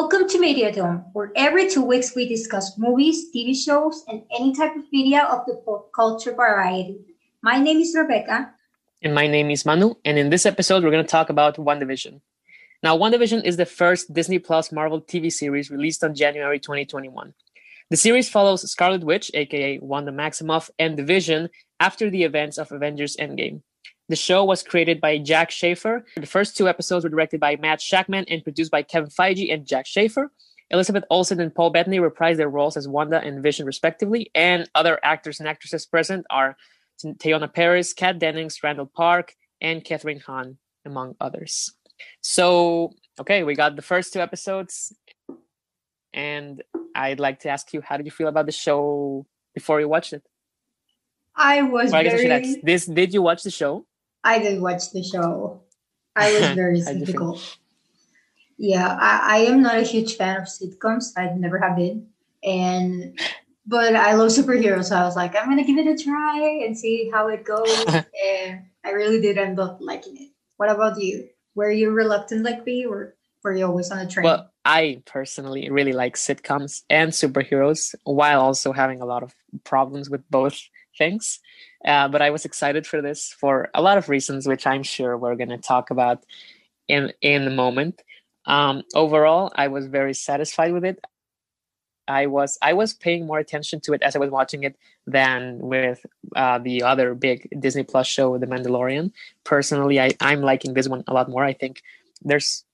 Welcome to Mediadome, where every two weeks we discuss movies, TV shows, and any type of media of the pop culture variety. My name is Rebeca. And my name is Manu. And in this episode, we're going to talk about WandaVision. Now, WandaVision is the first Disney Plus Marvel TV series released on January 2021. The series follows Scarlet Witch, aka Wanda Maximoff, and the Vision after the events of Avengers Endgame. The show was created by Jac Schaeffer. The first two episodes were directed by Matt Shakman and produced by Kevin Feige and Jac Schaeffer. Elizabeth Olsen and Paul Bettany reprised their roles as Wanda and Vision, respectively. And other actors and actresses present are Teyonah Parris, Kat Dennings, Randall Park, and Kathryn Hahn, among others. So, okay, we got the first two episodes. And I'd like to ask you, how did you feel about the show before you watched it? I was Well, I guess I should very. ask, this did you watch the show? I did watch the show. I was very How'd you feel? skeptical. Yeah, I, I am not a huge fan of sitcoms. I never have been, and but I love superheroes. So I was like, I'm gonna give it a try and see how it goes. and I really did end up liking it. What about you? Were you reluctant like me, or were you always on a train? Well, I personally really like sitcoms and superheroes while also having a lot of problems with both things. Uh, but I was excited for this for a lot of reasons, which I'm sure we're going to talk about in in a moment. Um, overall, I was very satisfied with it. I was I was paying more attention to it as I was watching it than with uh, the other big Disney Plus show, The Mandalorian. Personally, I, I'm liking this one a lot more. I think there's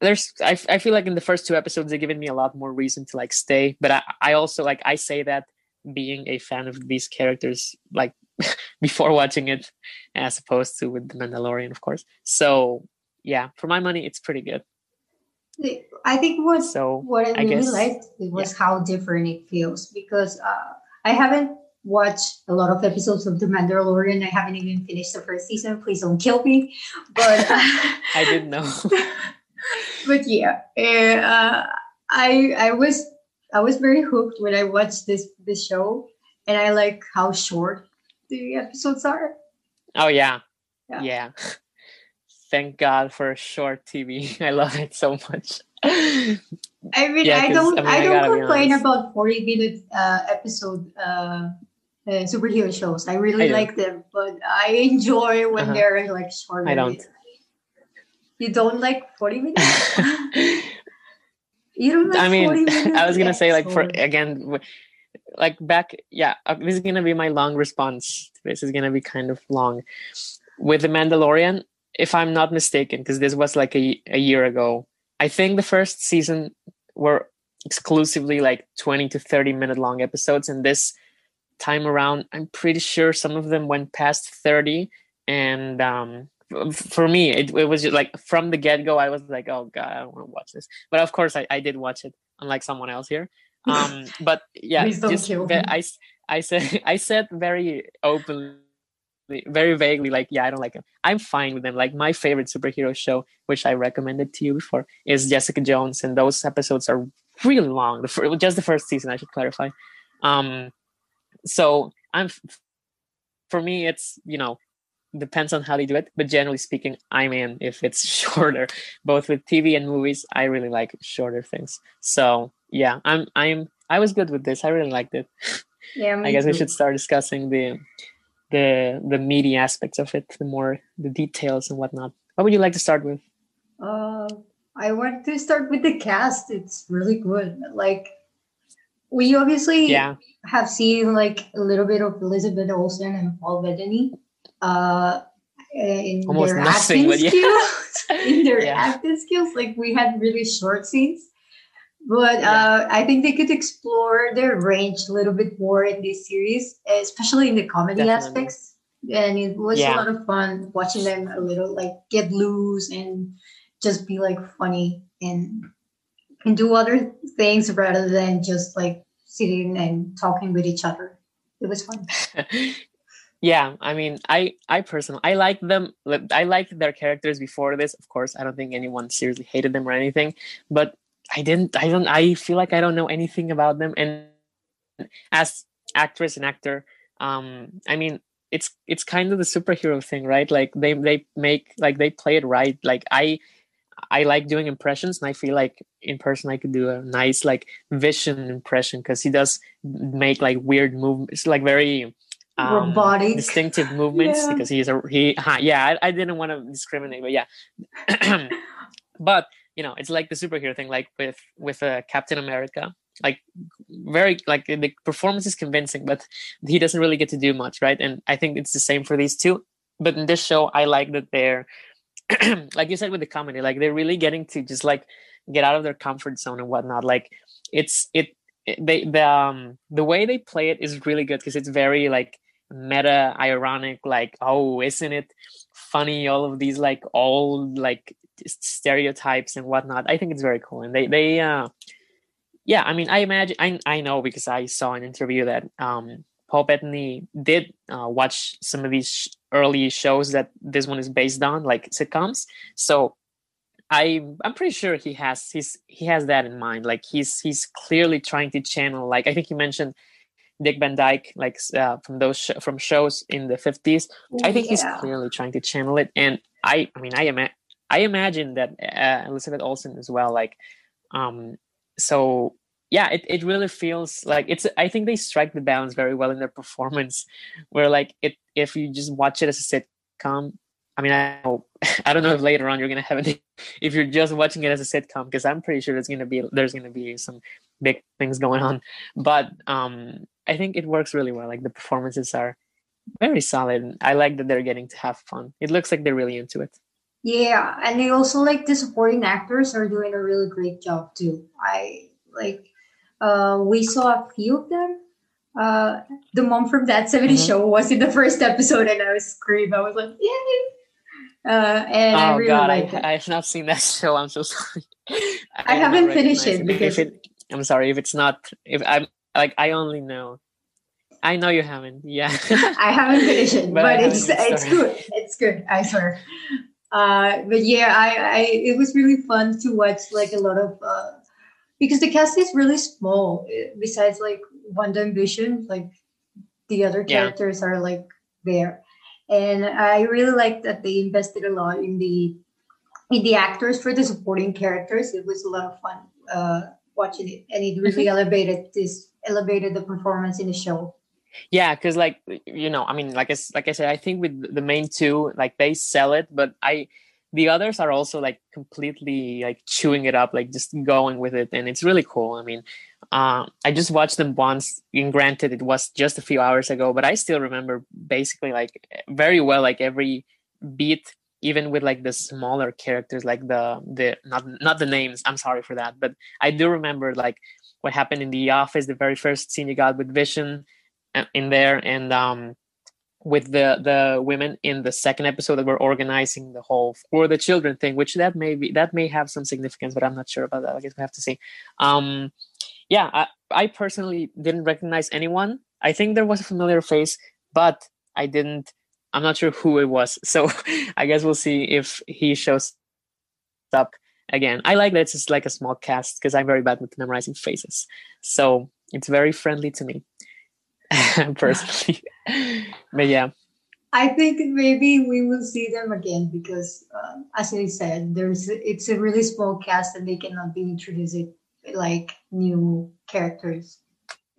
there's I, I feel like in the first two episodes they've given me a lot more reason to like stay but I, I also like i say that being a fan of these characters like before watching it as opposed to with the mandalorian of course so yeah for my money it's pretty good I think what so what I I really guess- liked it was how different it feels because uh, I haven't watched a lot of episodes of The Mandalorian. I haven't even finished the first season. Please don't kill me. But i didn't know but yeah, uh, I I was I was very hooked when I watched this this show, and I like how short the episodes are. oh yeah Yeah. yeah, thank god for short tv i love it so much I mean, Yeah, I don't, I mean, I, I don't gotta complain about forty minute uh, episode uh, uh, superhero shows. I really I like them, but I enjoy when Uh-huh. they're like short. I don't. You don't like forty minutes? you don't like I mean, 40 minutes? I was gonna say like for again, like back, yeah. uh, This is gonna be my long response. This is gonna be kind of long. With the Mandalorian, if I'm not mistaken, because this was like a a year ago, I think the first season were exclusively like 20 to 30 minute long episodes, and this time around, I'm pretty sure some of them went past 30. And um, for me, it, it was just like from the get go, I was like, oh god, I don't want to watch this. But of course, I, I did watch it, unlike someone else here. Um, but yeah, just kill ve- me. I, I said I said very openly, very vaguely, like yeah, I don't like him. I'm fine with them. Like my favorite superhero show, which I recommended to you before, is Jessica Jones, and those episodes are really long. The fir- just the first season, I should clarify. Um, so I'm for me, it's you know depends on how they do it, but generally speaking, I'm in if it's shorter. Both with TV and movies, I really like shorter things. So yeah, I'm I'm I was good with this. I really liked it. yeah, me I guess we should start discussing the the the meaty aspects of it, the more the details and whatnot. What would you like to start with? Uh, I want to start with the cast. It's really good. Like we obviously Yeah, have seen like a little bit of Elizabeth Olsen and Paul Bettany uh, in Almost their nothing, acting yeah. skills. in their Yeah. acting skills, like we had really short scenes, but uh, I think they could explore their range a little bit more in this series, especially in the comedy Definitely. aspects. And it was Yeah. a lot of fun watching them a little like get loose and just be like funny and and do other things rather than just like sitting and talking with each other. It was fun. yeah. I mean, I I personally I like them. I like their characters before this. Of course, I don't think anyone seriously hated them or anything. But I didn't. I don't. I feel like I don't know anything about them. And as actress and actor, um, I mean, it's it's kind of the superhero thing, right? Like they they make like they play it right. Like I I like doing impressions, and I feel like in person I could do a nice like Vision impression because he does make like weird movements, like very um, robotic, distinctive movements. Yeah. Because he's a he, huh, yeah. I, I didn't want to discriminate, but yeah. but you know, it's like the superhero thing, like with with uh, Captain America. Like very like the performance is convincing, but he doesn't really get to do much, right? And I think it's the same for these two. But in this show, I like that they're like you said with the comedy, like they're really getting to just like get out of their comfort zone and whatnot. Like it's it, it they the um the way they play it is really good because it's very like meta ironic like oh isn't it funny all of these like all like stereotypes and whatnot i think it's very cool and they they uh yeah i mean i imagine i, I know because i saw an interview that um paul bettany did uh, watch some of these early shows that this one is based on, like sitcoms. So I I'm pretty sure he has he's he has that in mind. Like he's he's clearly trying to channel. Like I think you mentioned Dick Van Dyke, like uh, from those sh- from shows in the fifties. I think yeah. he's clearly trying to channel it. And I I mean I am I imagine that uh, Elizabeth Olsen as well. Like um so yeah it, it really feels like it's i think they strike the balance very well in their performance where like it if you just watch it as a sitcom i mean i don't, I don't know if later on you're gonna have any if you're just watching it as a sitcom because i'm pretty sure there's gonna be there's gonna be some big things going on but um i think it works really well like the performances are very solid i like that they're getting to have fun it looks like they're really into it yeah and they also like the supporting actors are doing a really great job too i like uh, we saw a few of them. Uh, the mom from that 70 mm-hmm. show was in the first episode, and I was screaming. I was like, "Yay!" Uh, and oh I really God, I, I, have not seen that show. I'm so sorry. I, I haven't finished it because it, I'm sorry if it's not. If I'm like, I only know. I know you haven't. Yeah, I haven't finished it, but, but it's it's good. It's good. I swear. Uh, but yeah, I, I it was really fun to watch like a lot of uh, because the cast is really small. Eh, besides like Wanda and Vision, like the other characters yeah. are like there, and I really like that they invested a lot in the in the actors for the supporting characters. It was a lot of fun uh, watching it, and it really mm-hmm. elevated this elevated the performance in the show. Yeah, because like you know, I mean, like I like I said, I think with the main two, like they sell it, but I the others are also like completely like chewing it up like just going with it and it's really cool i mean uh, i just watched them once and granted it was just a few hours ago but i still remember basically like very well like every beat even with like the smaller characters like the the not not the names i'm sorry for that but i do remember like what happened in the office the very first scene you got with vision in there and um with the the women in the second episode that were organizing the whole for the children thing which that may be that may have some significance but i'm not sure about that. I guess we have to see. Um yeah I, I personally didn't recognize anyone. I think there was a familiar face but i didn't i'm not sure who it was. So i guess we'll see if he shows up again. I like that it's just like a small cast because i'm very bad with memorizing faces. So it's very friendly to me personally. but yeah. I think maybe we will see them again because, uh, as I said, there's it's a really small cast and they cannot be introducing like new characters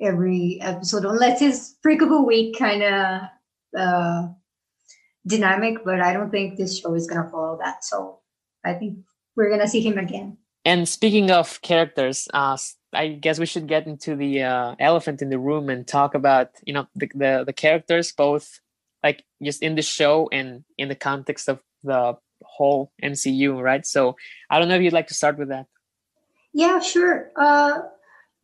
every episode unless it's freak of a week kind of uh, dynamic. But I don't think this show is gonna follow that. So I think we're gonna see him again. And speaking of characters, uh, I guess we should get into the uh, elephant in the room and talk about you know the, the, the characters both like just in the show and in the context of the whole MCU, right? So I don't know if you'd like to start with that. Yeah, sure. Uh,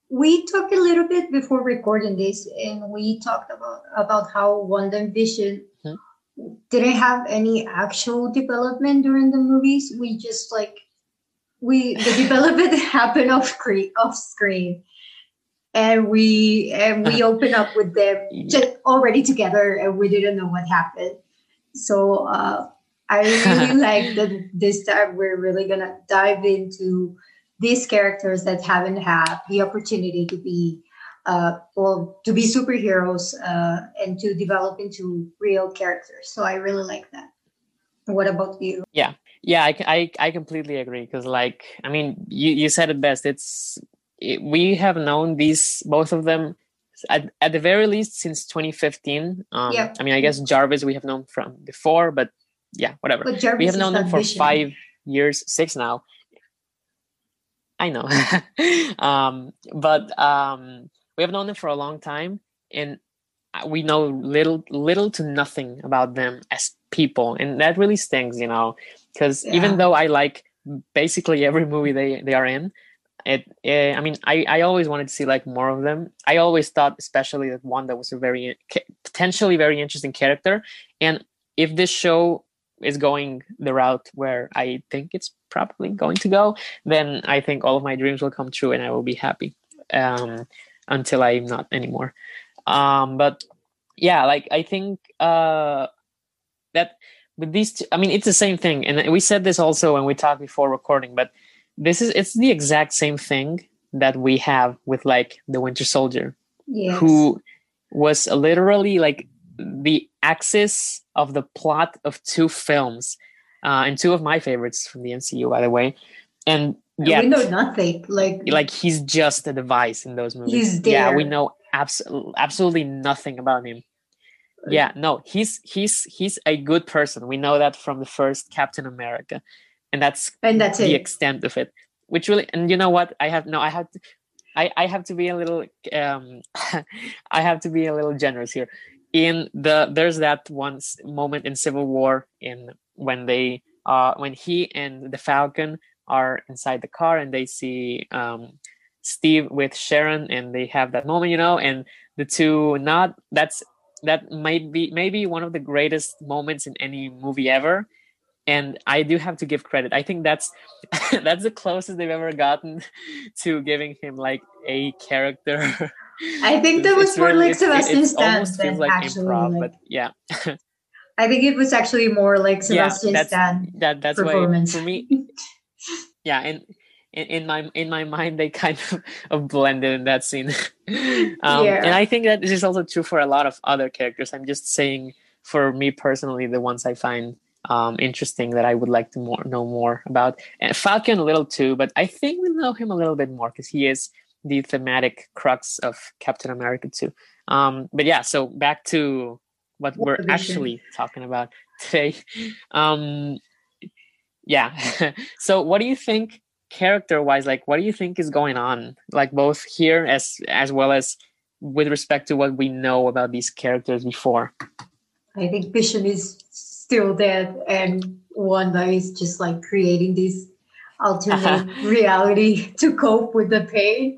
we talked a little bit before recording this, and we talked about about how Wanda Vision hmm didn't have any actual development during the movies. We just like we the development happened off screen off screen. And we and we open up with them just already together and we didn't know what happened. So uh, i really like that this time we're really gonna dive into these characters that haven't had the opportunity to be uh, well to be superheroes uh, and to develop into real characters. So i really like that. What about you? Yeah yeah I, I, I completely agree because like i mean you, you said it best it's it, we have known these both of them at, at the very least since 2015 um Yep. i mean i guess jarvis we have known from before but yeah whatever. But Jarvis we have known them for Vision. five years six now. I know. Um but um we have known them for a long time and we know little little to nothing about them as people and that really stings you know because Yeah. even though i like basically every movie they they are in it eh, i mean i i always wanted to see like more of them. I always thought especially that one that was a very potentially very interesting character. And if this show is going the route where i think it's probably going to go then i think all of my dreams will come true and i will be happy um until i'm not anymore. Um but yeah like i think uh that with these two, i mean it's the same thing and we said this also when we talked before recording but this is it's the exact same thing that we have with like the winter soldier Yes. who was literally like the axis of the plot of two films uh and two of my favorites from the mcu by the way and yeah we know nothing. Like like he's just a device in those movies. He's Yeah, we know absolutely nothing about him. Yeah, no, he's he's he's a good person. We know that from the first Captain America, and that's and that's the it. extent of it. Which really, and you know what? I have no, I have to, I I have to be a little, um, I have to be a little generous here. In the there's that one moment in Civil War in when they uh when he and the Falcon are inside the car and they see um Steve with Sharon and they have that moment, you know, and the two not that's that might be maybe one of the greatest moments in any movie ever. And i do have to give credit. I think that's that's the closest they've ever gotten to giving him like a character. I think that was more really- like Sebastian Stan almost feels than like actually. improv like- but yeah. I think it was actually more like yeah Sebastian that's Stan that that's why for me yeah and in, in my in my mind they kind of, blended in that scene. Um, Yeah. and i think that this is also true for a lot of other characters. I'm just saying for me personally the ones i find um, interesting that i would like to more know more about. And falcon a little too but i think we know him a little bit more because he is the thematic crux of captain america too. Um, but yeah so back to what we're actually talking about today. Um, yeah. So what do you think character wise like what do you think is going on like both here as as well as with respect to what we know about these characters before I think Vision is still dead, and Wanda is just like creating this alternate reality to cope with the pain,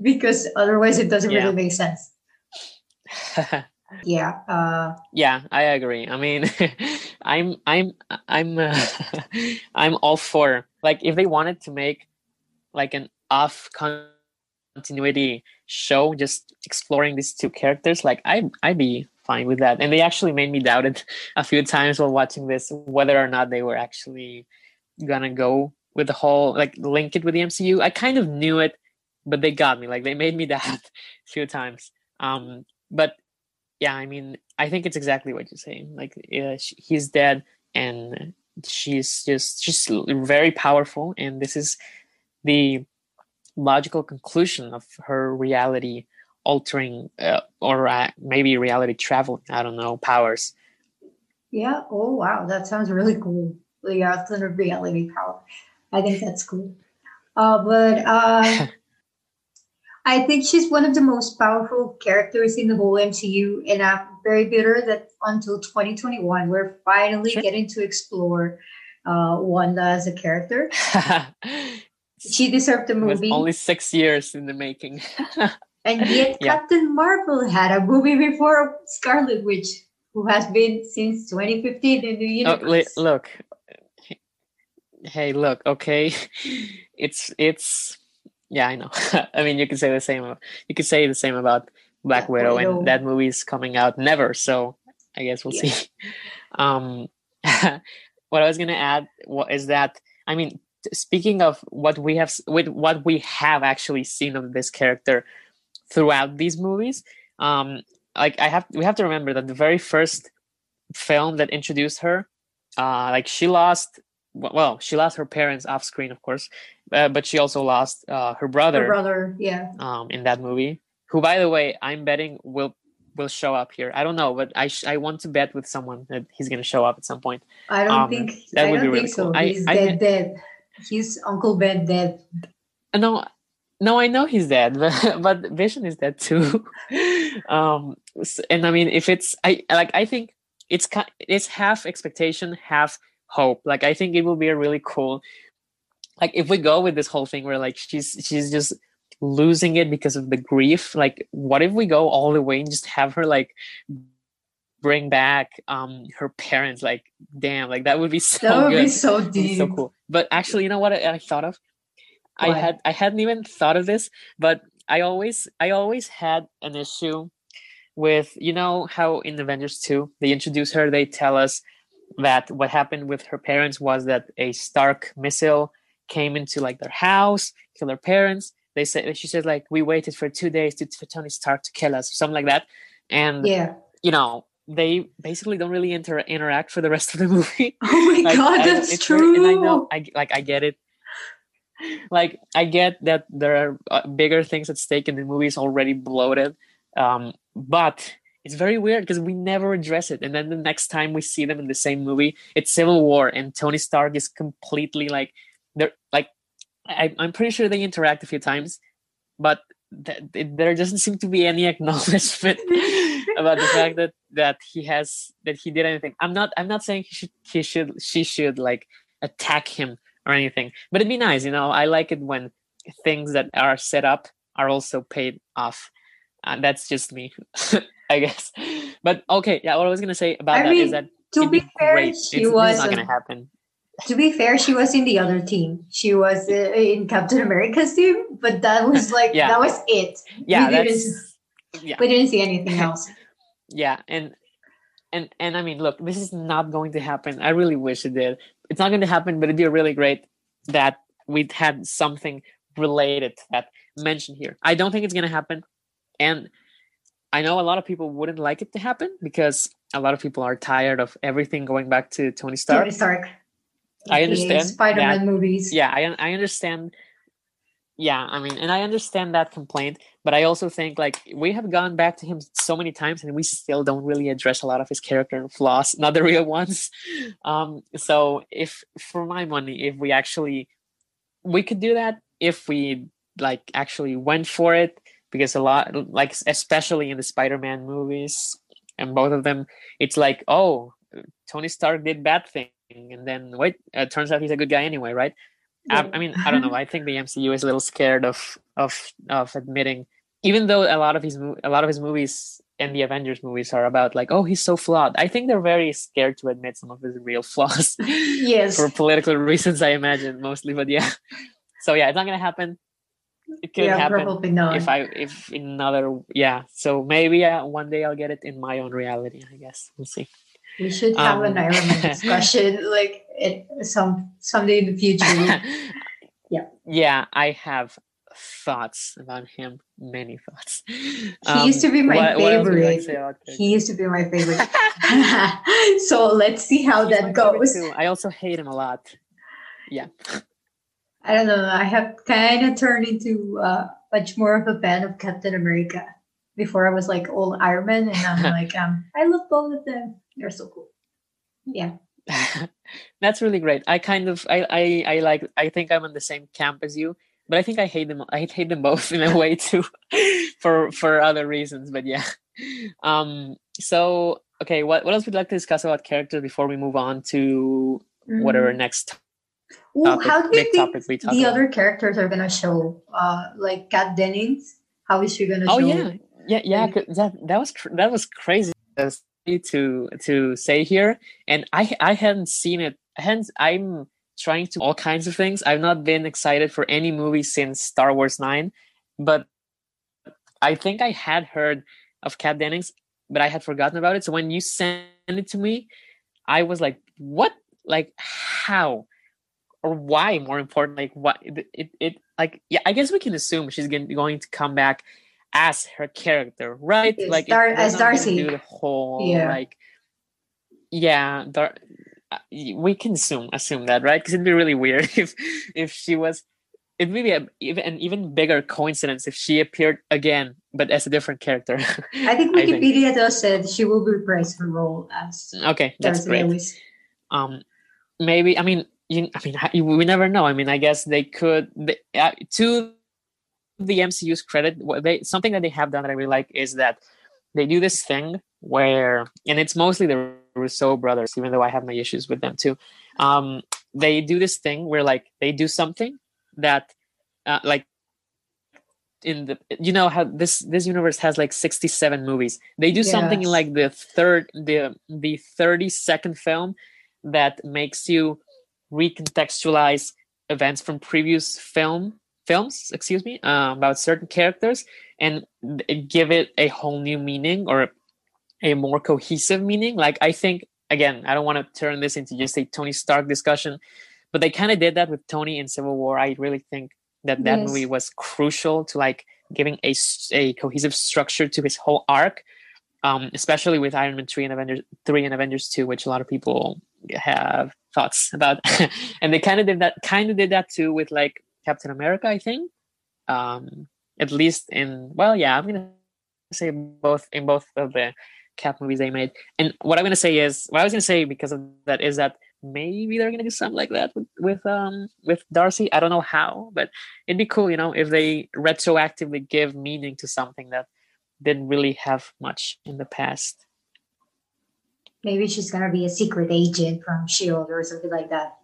because otherwise it doesn't Yeah. really make sense. Yeah. Uh, yeah i agree i mean i'm i'm i'm uh, i'm all for like if they wanted to make like an off continuity show just exploring these two characters like i i'd be fine with that. And they actually made me doubt it a few times while watching this whether or not they were actually gonna go with the whole like link it with the mcu i kind of knew it but they got me. Like they made me doubt a few times. Um but yeah i mean i think it's exactly what you're saying. Like uh, sh- he's dead and she's just she's very powerful and this is the logical conclusion of her reality altering uh, or uh, maybe reality traveling i don't know powers yeah. Oh wow, that sounds really cool. The alternate reality power. I think that's cool. Uh, but uh, I think she's one of the most powerful characters in the whole MCU, and I'm very bitter that until 2021 we're finally Sure. getting to explore uh, Wanda as a character. She deserved the movie, only six years in the making and yet Yeah. Captain Marvel had a movie before Scarlet Witch, who has been since 2015 in the Oh, universe. li- look hey look okay it's it's yeah i know i mean you can say the same you could say the same about black Black widow, Widow. and that movie's coming out never so i guess we'll Yeah. see um what i was gonna add is that i mean speaking of what we have with what we have actually seen of this character throughout these movies um like i have we have to remember that the very first film that introduced her uh like she lost well, she lost her parents off screen, of course, uh, but she also lost uh, her brother. Her brother, yeah. Um, in that movie, who, by the way, I'm betting will will show up here. I don't know, but I sh- I want to bet with someone that he's going to show up at some point. I don't um, think that I would be really think cool. so. He's I, dead, I, dead. his Uncle Ben dead. No, no, I know he's dead, but, but Vision is dead too. um, and I mean, if it's I like, I think it's it's half expectation, half hope. Like, I think it will be a really cool. Like, if we go with this whole thing where like she's she's just losing it because of the grief. Like, what if we go all the way and just have her like bring back um her parents? Like, damn, like that would be so. That would good. be so deep, so cool. But actually, you know what I, I thought of? I had I hadn't even thought of this, but I always I always had an issue with you know how in Avengers 2 they introduce her, they tell us that what happened with her parents was that a Stark missile came into like their house, killed their parents. They said she said like we waited for two days to, for Tony Stark to kill us or something like that. And yeah, you know, they basically don't really inter- interact for the rest of the movie. Oh my like, god, I, that's true. and I know, I like, I get it like I get that there are uh, bigger things at stake and the movie is already bloated, um, but it's very weird because we never address it. And then the next time we see them in the same movie, it's Civil War, and Tony Stark is completely like they're like I, am pretty sure they interact a few times, but th- there doesn't seem to be any acknowledgement about the fact that that he has that he did anything. I'm not I'm not saying he should he should she should like attack him or anything. But it'd be nice, you know. I like it when things that are set up are also paid off. Uh, that's just me, I guess. But okay, yeah. What I was gonna say about I that mean, is that to be, fair, great. she it's, was not gonna happen. To be fair, she was in the other team. She was uh, in Captain America's team, but that was like yeah. that was it. Yeah, we didn't, yeah. We didn't see anything else. yeah, and and and I mean, look, this is not going to happen. I really wish it did. It's not going to happen, but it'd be really great that we'd had something related to that mentioned here. I don't think it's going to happen, and I know a lot of people wouldn't like it to happen because a lot of people are tired of everything going back to Tony Stark. Tony Stark. I understand. Spider-Man that, movies. Yeah, I I understand. Yeah i mean and i understand that complaint but i also think like we have gone back to him so many times and we still don't really address a lot of his character flaws not the real ones. Um so if for my money if we actually we could do that if we like actually went for it because a lot like especially in the spider-man movies and both of them it's like oh tony stark did bad thing and then wait it turns out he's a good guy anyway right I, I, mean, I don't know. I think the MCU is a little scared of of of admitting, even though a lot of his a lot of his movies and the Avengers movies are about like, oh, he's so flawed. I think they're very scared to admit some of his real flaws. yes, for political reasons, I imagine mostly. But yeah, so yeah, it's not gonna happen. It could yeah, happen probably not. if I if in another yeah. So maybe uh, one day I'll get it in my own reality. I guess we'll see. We should have um, an Iron Man discussion like it, some someday in the future. yeah. Yeah, I have thoughts about him. Many thoughts. He um, used to be my what, favorite. What he used to be my favorite. so let's see how He's that goes. I also hate him a lot. Yeah. I don't know. I have kind of turned into uh, much more of a fan of Captain America. Before I was like all Iron Man, and I'm like, um, I love both of them. They're so cool. Yeah. That's really great. I kind of I, I I like I think I'm on the same camp as you, but I think I hate them I hate them both in a way too for for other reasons, but yeah. Um so okay, what what else would you like to discuss about characters before we move on to mm. whatever next topic, how do you think the about? other characters are gonna show? Uh, like Kat Dennings, how is she gonna? Oh show? yeah, yeah, yeah. That that was that was crazy to to say here, and I I hadn't seen it. Hence, I'm trying to all kinds of things. I've not been excited for any movie since Star Wars Nine, but I think I had heard of Kat Dennings, but I had forgotten about it. So when you sent it to me, I was like, "What? Like how?" Or why? More important, like what? It, it, it like yeah. I guess we can assume she's going to come back as her character, right? like Dar- as Darcy. Do the whole yeah. like yeah, Dar- we can assume assume that right because it'd be really weird if if she was it'd be a, even an even bigger coincidence if she appeared again but as a different character i think wikipedia I think. does said she will reprise her role as okay that's great Lewis. um maybe i mean you, i mean we never know i mean i guess they could they, uh, to the mcu's credit they something that they have done that i really like is that they do this thing where and it's mostly the Russo brothers, even though I have my issues with them too. Um, they do this thing where like they do something that uh, like in the you know how this this universe has like 67 movies they do yes. something in like the third the the 30 second film that makes you recontextualize events from previous film films excuse me uh, about certain characters and give it a whole new meaning or a more cohesive meaning. Like I think again, I don't want to turn this into just a Tony Stark discussion, but they kind of did that with Tony in Civil War. I really think that that yes. movie was crucial to like giving a, a cohesive structure to his whole arc, um, especially with Iron Man three and Avengers three and Avengers two, which a lot of people have thoughts about, and they kind of did that kind of did that too with like Captain America, I think. Um, at least in well, yeah, I'm gonna say both in both of the Cap movies they made. And what I'm gonna say is, what I was gonna say because of that is that maybe they're gonna do something like that with with um with Darcy. I don't know how, but it'd be cool, you know, if they retroactively give meaning to something that didn't really have much in the past. Maybe she's gonna be a secret agent from Shield or something like that.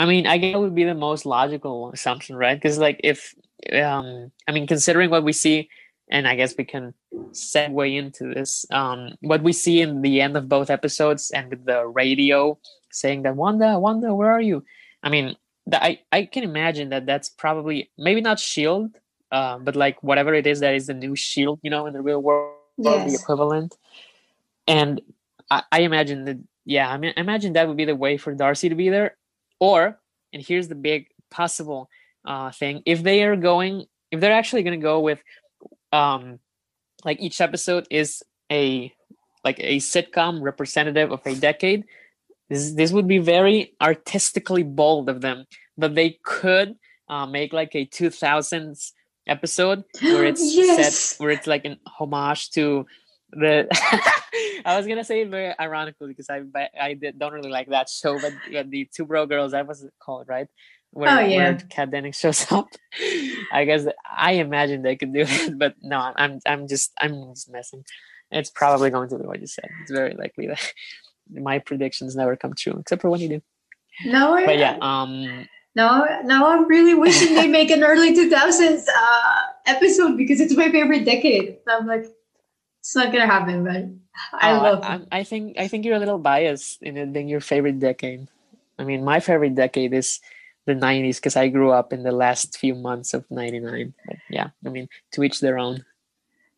I mean, I guess it would be the most logical assumption, right? Because like if um I mean considering what we see and I guess we can segue into this. Um, what we see in the end of both episodes and with the radio saying that Wanda, Wanda, where are you? I mean, the, I I can imagine that that's probably maybe not Shield, uh, but like whatever it is that is the new Shield, you know, in the real world, yes. the equivalent. And I, I imagine that, yeah, I mean, I imagine that would be the way for Darcy to be there. Or, and here's the big possible uh, thing: if they are going, if they're actually going to go with um like each episode is a like a sitcom representative of a decade this this would be very artistically bold of them but they could uh, make like a 2000s episode where it's yes. set where it's like an homage to the I was gonna say it very ironically because I I don't really like that show, but the Two Broke Girls that was called right where, oh, yeah. where Kat Dennings shows up. I guess I imagine they could do it, but no, I'm I'm just I'm just messing. It's probably going to be what you said. It's very likely that my predictions never come true, except for when you do. No, but yeah, um, now I'm really wishing they make an early 2000s uh, episode because it's my favorite decade. I'm like, it's not gonna happen, but I oh, love. I, I, think I think you're a little biased in it being your favorite decade. I mean, my favorite decade is the 90s because I grew up in the last few months of 99. But yeah, I mean, to each their own.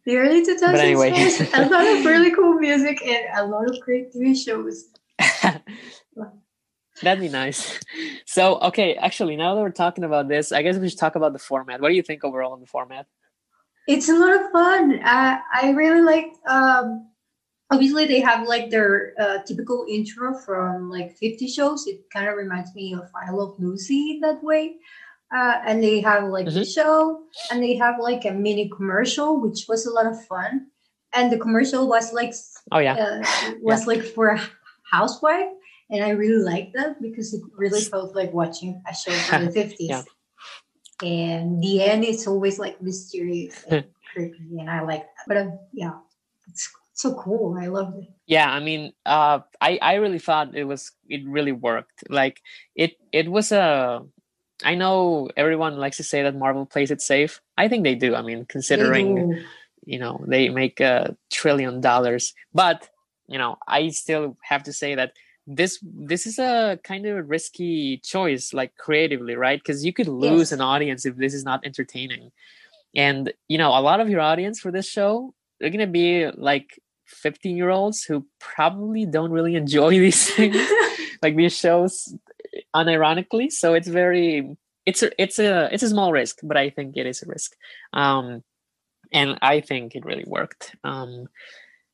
The early 2000s but anyway. a lot of really cool music and a lot of great TV shows. That'd be nice. So, okay, actually, now that we're talking about this, I guess we should talk about the format. What do you think overall of the format? It's a lot of fun. I, I really like um, obviously they have like their uh, typical intro from like 50 shows. It kind of reminds me of i love lucy in that way. Uh, and they have like mm-hmm. the show and they have like a mini commercial which was a lot of fun. And the commercial was like oh yeah. uh, was yeah. like for a housewife and i really liked that because it really felt like watching a show from the 50s yeah. and the end is always like mysterious and creepy and i like that. But um, yeah so cool. I loved it. Yeah, I mean, uh, I I really thought it was it really worked. Like it it was a. I know everyone likes to say that Marvel plays it safe. I think they do. I mean, considering you know they make a trillion dollars, but you know I still have to say that this this is a kind of risky choice, like creatively, right? Because you could lose yes. an audience if this is not entertaining. And you know, a lot of your audience for this show they're gonna be like 15 year olds who probably don't really enjoy these things. Like these shows unironically. So it's very it's a it's a it's a small risk but i think it is a risk. Um and i think it really worked. Um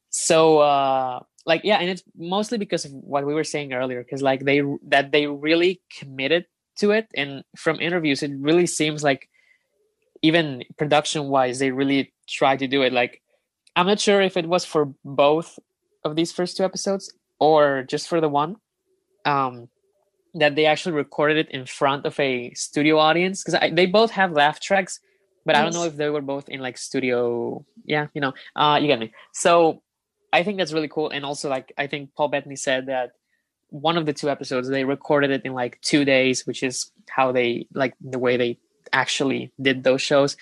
so uh like yeah and it's mostly because of what we were saying earlier because like they that they really committed to it. And from interviews it really seems like even production wise they really tried to do it. Like i'm not sure if it was for both of these first two episodes or just for the one um that they actually recorded it in front of a studio audience because they both have laugh tracks but i don't know if they were both in like studio yeah you know uh you get me. So i think that's really cool and also like i think paul bettany said that one of the two episodes they recorded it in like two days which is how they like the way they actually did those shows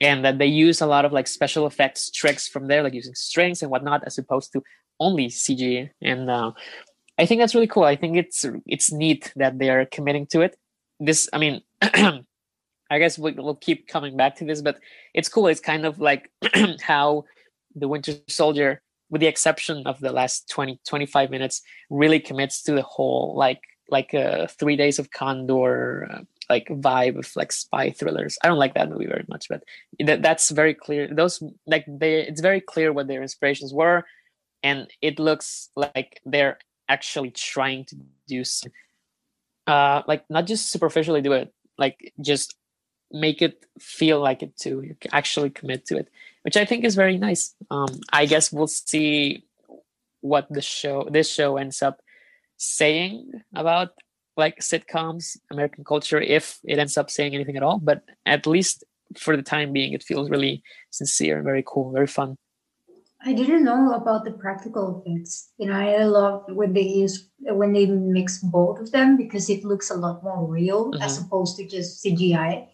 and that they use a lot of like special effects tricks from there like using strings and whatnot as opposed to only cg and uh, i think that's really cool. I think it's it's neat that they're committing to it. This i mean i guess we'll keep coming back to this but it's cool. It's kind of like how the winter soldier with the exception of the last 20 25 minutes really commits to the whole like like uh, three days of condor uh, like vibe of like spy thrillers i don't like that movie very much but that, that's very clear those like they it's very clear what their inspirations were and it looks like they're actually trying to do uh like not just superficially do it like just make it feel like it too you actually commit to it which I think is very nice. Um, I guess we'll see what the show this show ends up saying about like sitcoms, American culture, if it ends up saying anything at all. But at least for the time being, it feels really sincere and very cool, very fun. I didn't know about the practical effects. You know, I love when they use when they mix both of them because it looks a lot more real mm-hmm. as opposed to just CGI.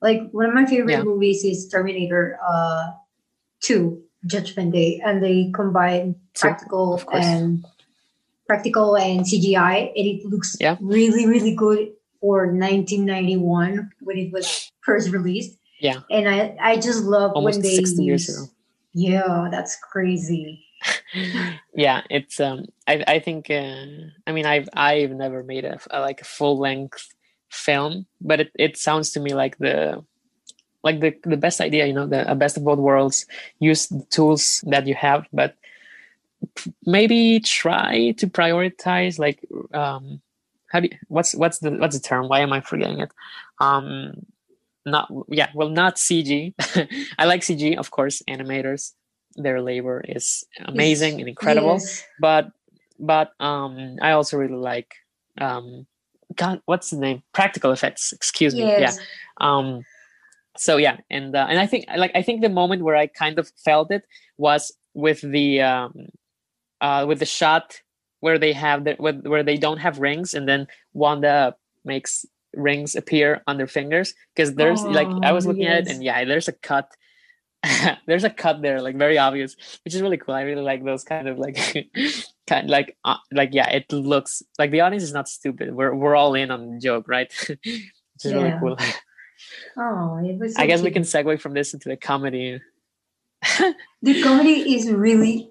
Like one of my favorite yeah. movies is Terminator. Uh, two Judgment Day, and they combine practical and practical and CGI, and it looks yeah. really really good for 1991 when it was first released. Yeah, and I I just love Almost when they 60 years ago. Yeah, that's crazy. yeah, it's um I I think uh, I mean I've I've never made a, a like a full length film, but it, it sounds to me like the like the, the best idea you know the best of both worlds use the tools that you have but maybe try to prioritize like um how do you, what's what's the what's the term? Why am i forgetting it? Um not yeah well not cg i like cg of course animators. Their labor is amazing yes. and incredible. Yes. but but um i also really like um god what's the name? Practical effects. Excuse me. Yes. yeah. Um so yeah and uh, and i think like i think the moment where i kind of felt it was with the um uh with the shot where they have the where they don't have rings and then wanda makes rings appear on their fingers because there's oh, like i was looking yes. at it and yeah there's a cut there's a cut there like very obvious which is really cool i really like those kind of like kind of like uh, like yeah it looks like the audience is not stupid we're we're all in on the joke right which is yeah. really cool Oh, it was. So I guess cute. we can segue from this into the comedy. the comedy is really.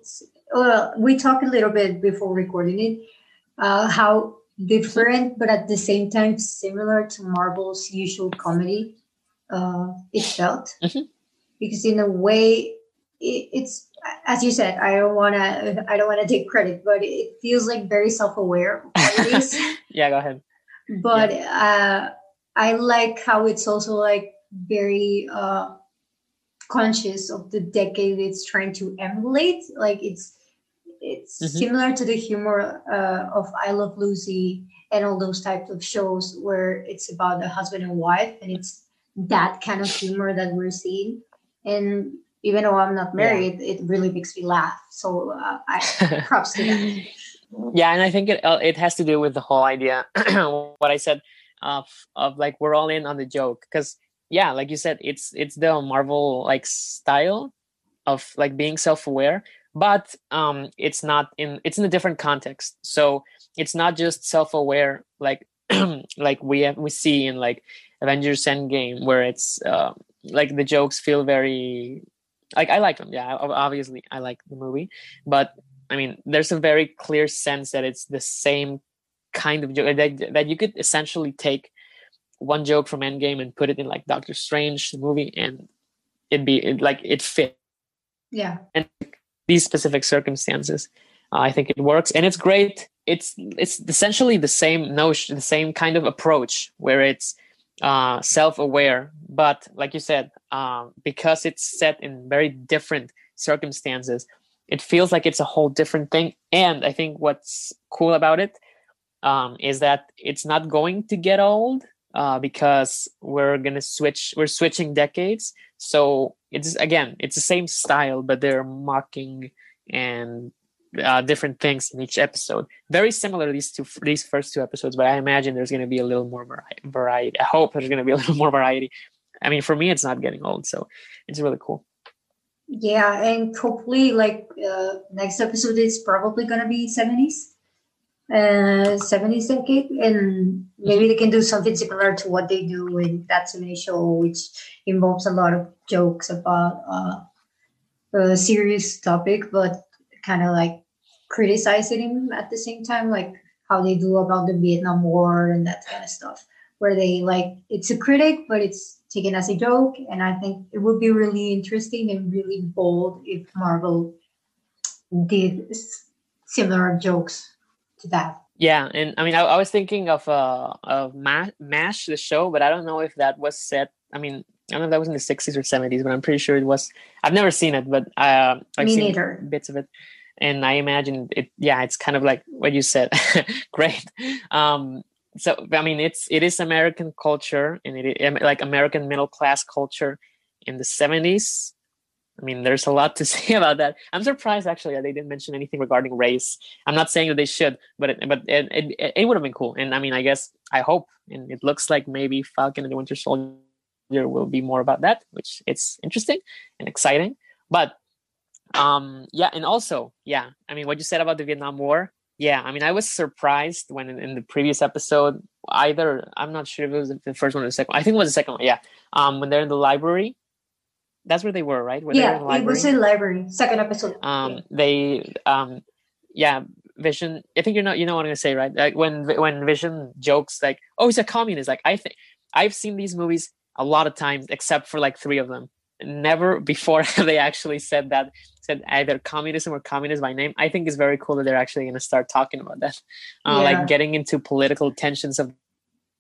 Well, we talked a little bit before recording it. Uh, how different, but at the same time similar to Marvel's usual comedy. Uh, it felt mm-hmm. because in a way it, it's as you said. I don't want to. I don't want to take credit, but it feels like very self-aware. yeah, go ahead. But yeah. uh, I like how it's also like very uh, conscious of the decade it's trying to emulate. Like it's it's mm-hmm. similar to the humor uh, of I Love Lucy and all those types of shows where it's about a husband and wife, and it's that kind of humor that we're seeing. And even though I'm not married, yeah. it really makes me laugh. So uh, I props to that. Yeah, and I think it uh, it has to do with the whole idea. what I said of of like we're all in on the joke because yeah like you said it's it's the marvel like style of like being self-aware but um it's not in it's in a different context. So it's not just self-aware like like we have, we see in like avengers endgame where it's uh, like the jokes feel very like i like them. Yeah obviously i like the movie but i mean there's a very clear sense that it's the same kind of joke that, that you could essentially take one joke from Endgame and put it in like Doctor Strange the movie and it'd be it, like it fit. Yeah. And these specific circumstances Uh, I think it works, and it's great. It's it's essentially the same notion, the same kind of approach where it's uh, self-aware, but like you said, um, because it's set in very different circumstances, it feels like it's a whole different thing. And I think what's cool about it um, is that it's not going to get old uh, because we're gonna switch. We're switching decades, so it's again, it's the same style, but they're mocking and uh, different things in each episode. Very similar these two these first two episodes, but I imagine there's to be a little more variety. I hope there's to be a little more variety. I mean, for me, it's not getting old, so it's really cool. Yeah, and hopefully, like uh, next episode is probably to be seventies, uh, seventies decade, and maybe they can do something similar to what they do in that '70s show, which involves a lot of jokes about uh, a serious topic, but kind of like criticizing him at the same time, like how they do about the Vietnam War and that kind of stuff, where they like it's a critic, but it's taken as a joke. And I think it would be really interesting and really bold if Marvel did similar jokes to that. Yeah, and I mean, I, I was thinking of uh of Mash, the show, but I don't know if that was set. I mean, I don't know if that was in the 60s or 70s, but I'm pretty sure it was. I've never seen it, but uh, I've Me seen neither. bits of it. And I imagine it, yeah, it's kind of like what you said. Great. Um, so, I mean, it's, it is American culture and it like American middle class culture in the 70s. I mean, there's a lot to say about that. I'm surprised actually that they didn't mention anything regarding race. I'm not saying that they should, but it, but it, it, it would have been cool. And I mean, I guess I hope, and it looks like maybe Falcon and the Winter Soldier will be more about that, which it's interesting and exciting. But um, yeah, and also, yeah, I mean, what you said about the Vietnam War, yeah, I mean, I was surprised when in, in the previous episode, either I'm not sure if it was the first one or the second. I think it was the second one. Yeah, um, when they're in the library, that's where they were, right? Where yeah, it was in library. Second episode. Um, yeah. they, um, yeah, Vision. I think you know, you know what I'm gonna say, right? Like when when Vision jokes like, "Oh, he's a communist." Like I think I've seen these movies a lot of times, except for like three of them. Never before have they actually said that, said either communism or communist by name. I think it's very cool that they're actually going to start talking about that, uh, yeah. like getting into political tensions of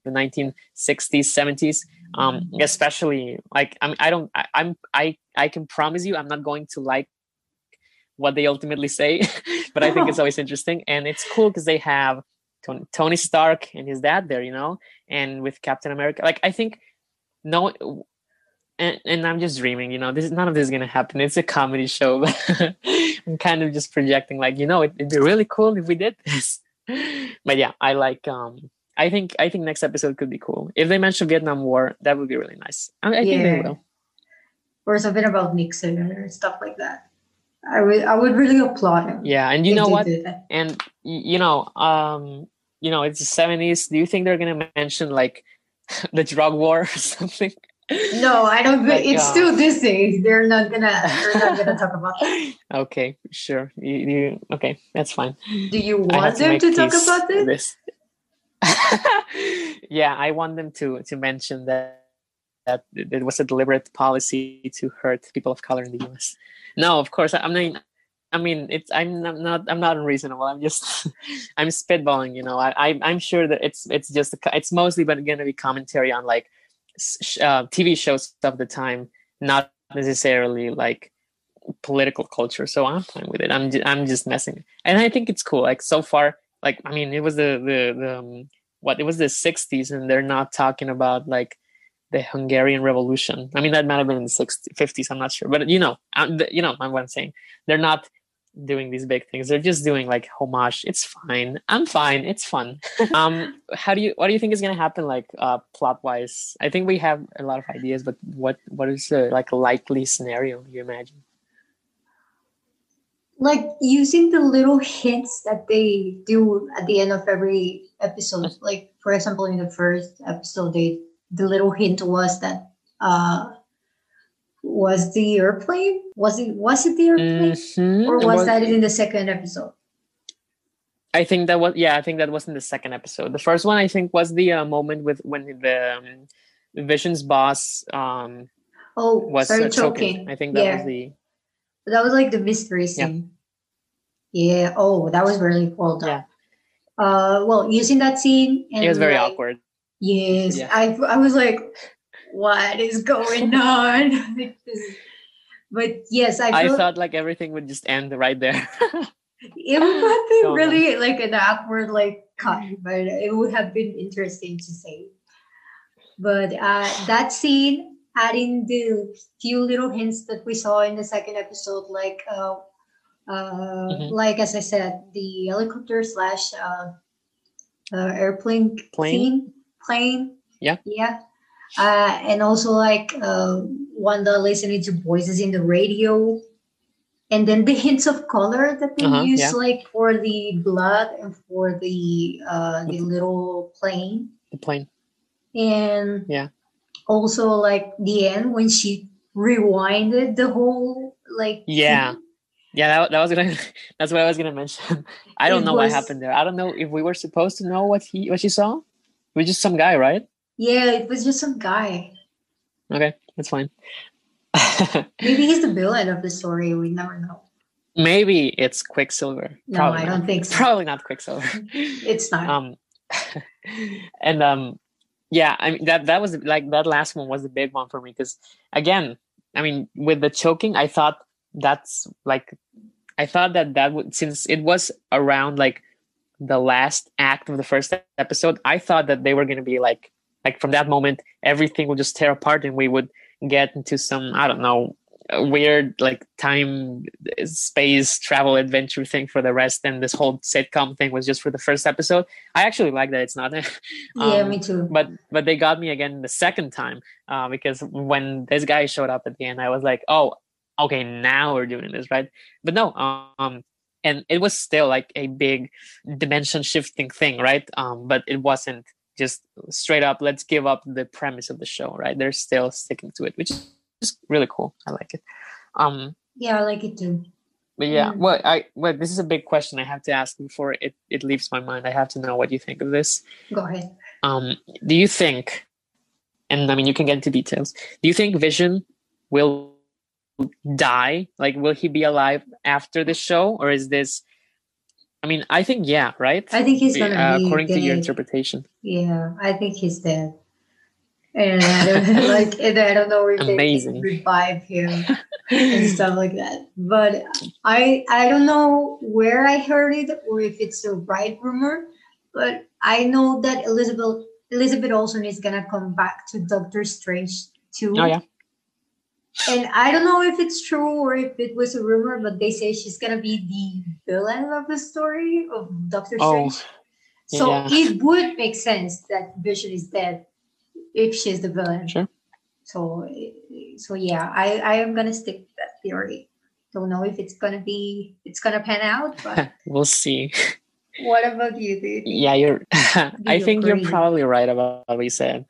the 1960s, 70s. Um, especially like I mean, I don't, I, I'm, I, I can promise you, I'm not going to like what they ultimately say, but I think it's always interesting and it's cool because they have Tony Stark and his dad there, you know, and with Captain America. Like I think no and, and I'm just dreaming, you know, this none of this is gonna happen. It's a comedy show, but I'm kind of just projecting like, you know, it, would be really cool if we did this. but yeah, I like um I think I think next episode could be cool. If they mention Vietnam War, that would be really nice. I, I yeah. think they will. Or something about Nixon or stuff like that. I would I would really applaud him. Yeah, and you know what? And you know, um, you know, it's the seventies. Do you think they're gonna mention like the drug war or something. No, I don't. Like, it's uh, still Disney. They're not gonna. They're not gonna talk about that. Okay, sure. You, you okay? That's fine. Do you want to them to talk about this? this. yeah, I want them to to mention that that it was a deliberate policy to hurt people of color in the U.S. No, of course. I mean, I mean, it's I'm not I'm not unreasonable. I'm just I'm spitballing. You know, I, I I'm sure that it's it's just it's mostly but going to be commentary on like uh, TV shows of the time, not necessarily like political culture. So I'm fine with it. I'm just, I'm just messing, and I think it's cool. Like so far, like I mean, it was the the the um, what it was the 60s, and they're not talking about like the Hungarian Revolution. I mean, that might have been in the 60s, 50s. I'm not sure, but you know, you know, what I'm saying. They're not doing these big things. They're just doing like homage. It's fine. I'm fine. It's fun. um, how do you? What do you think is gonna happen? Like uh, plot wise, I think we have a lot of ideas, but what what is the like likely scenario you imagine? Like using the little hints that they do at the end of every episode. Like for example, in the first episode, they the little hint was that uh was the airplane was it was it the airplane mm-hmm. or was, was that in the second episode i think that was yeah i think that was in the second episode the first one i think was the uh, moment with when the um, vision's boss um oh was uh, choking. choking. i think that yeah. was the that was like the mystery scene Yeah. Oh, that was really well done. Yeah. Uh, well, using that scene, and it was very like, awkward. Yes, yeah. I I was like, what is going on? but yes, I. I thought like everything would just end right there. it would have been really know. like an awkward like cut, but it would have been interesting to say. But uh, that scene, adding the few little hints that we saw in the second episode, like uh, uh, mm-hmm. like as I said, the helicopter slash uh, uh, airplane plane? plane, yeah, yeah, uh, and also like uh, Wanda listening to voices in the radio, and then the hints of color that they uh-huh, use, yeah. like for the blood and for the uh, the little plane, the plane, and yeah, also like the end when she rewinded the whole like yeah. Yeah, that, that was gonna. That's what I was gonna mention. I don't it know was, what happened there. I don't know if we were supposed to know what he what she saw. It was just some guy, right? Yeah, it was just some guy. Okay, that's fine. Maybe he's the villain of the story. We never know. Maybe it's Quicksilver. No, Probably I don't think so. Probably not Quicksilver. it's not. Um, and um, yeah, I mean that that was like that last one was the big one for me because again, I mean with the choking, I thought that's like I thought that that would since it was around like the last act of the first episode, I thought that they were going to be like like from that moment everything would just tear apart and we would get into some I don't know weird like time space travel adventure thing for the rest and this whole sitcom thing was just for the first episode. I actually like that it's not um, yeah me too. but but they got me again the second time uh, because when this guy showed up at the end i was like oh okay, now we're doing this, right? But no, um, and it was still like a big dimension shifting thing, right? Um, but it wasn't just straight up, let's give up the premise of the show, right? They're still sticking to it, which is really cool. I like it. Um, yeah, I like it too. But yeah, mm. well, I well, this is a big question I have to ask before it it leaves my mind. I have to know what you think of this. Go ahead. Um, do you think, and I mean, you can get into details. Do you think Vision will die? Like, will he be alive after the show, or is this? I mean, I think yeah, right. I think he's gonna uh, according dead. to your interpretation. Yeah, I think he's dead. And I don't, like, and I don't know if Amazing. they revive him and stuff like that. But I, I don't know where I heard it or if it's the right rumor. But I know that Elizabeth Elizabeth Olsen is gonna come back to Doctor Strange too. Oh yeah and I don't know if it's true or if it was a rumor, but they say she's gonna be the villain of the story of Doctor oh, Strange. So yeah. it would make sense that Vision is dead if she's the villain. Sure. So, so yeah, I I am gonna stick to that theory. Don't know if it's gonna be it's gonna pan out, but we'll see. What about you, dude? Yeah, you're. I think agree? you're probably right about what we said.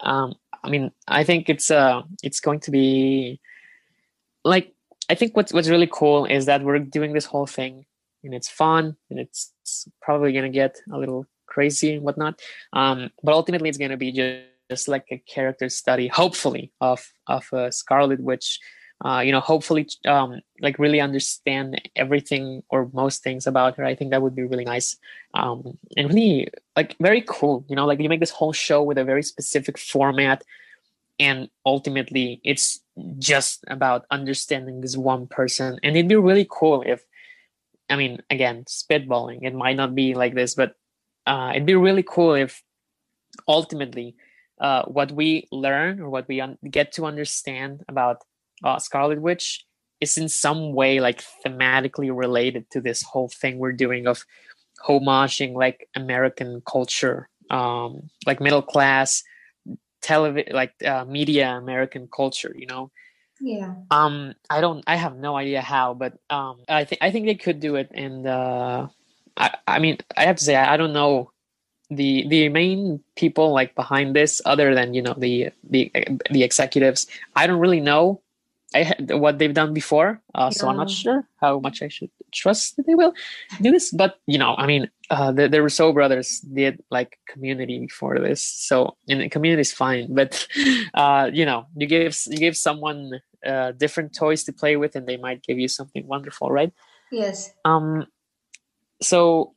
Um, I mean, I think it's uh it's going to be like I think what's what's really cool is that we're doing this whole thing and it's fun and it's probably gonna get a little crazy and whatnot. Um, but ultimately, it's gonna be just, just like a character study, hopefully, of of uh, Scarlet Witch uh, you know, hopefully, um, like really understand everything or most things about her. I think that would be really nice, um, and really like very cool. You know, like you make this whole show with a very specific format, and ultimately, it's just about understanding this one person. And it'd be really cool if, I mean, again, spitballing. It might not be like this, but uh, it'd be really cool if ultimately uh, what we learn or what we un- get to understand about uh, Scarlet Witch is in some way like thematically related to this whole thing we're doing of homaging like American culture, um, like middle class television, like uh, media American culture, you know. Yeah. Um, I don't. I have no idea how, but um, I think I think they could do it, and uh, I I mean I have to say I, I don't know the the main people like behind this other than you know the the the executives i don't really know I, what they've done before, uh, so I'm not sure how much I should trust that they will do this. But you know, I mean, uh, the, the Russo brothers did like Community before this, so and Community is fine. But uh, you know, you give you give someone uh, different toys to play with, and they might give you something wonderful, right? Yes. Um. So,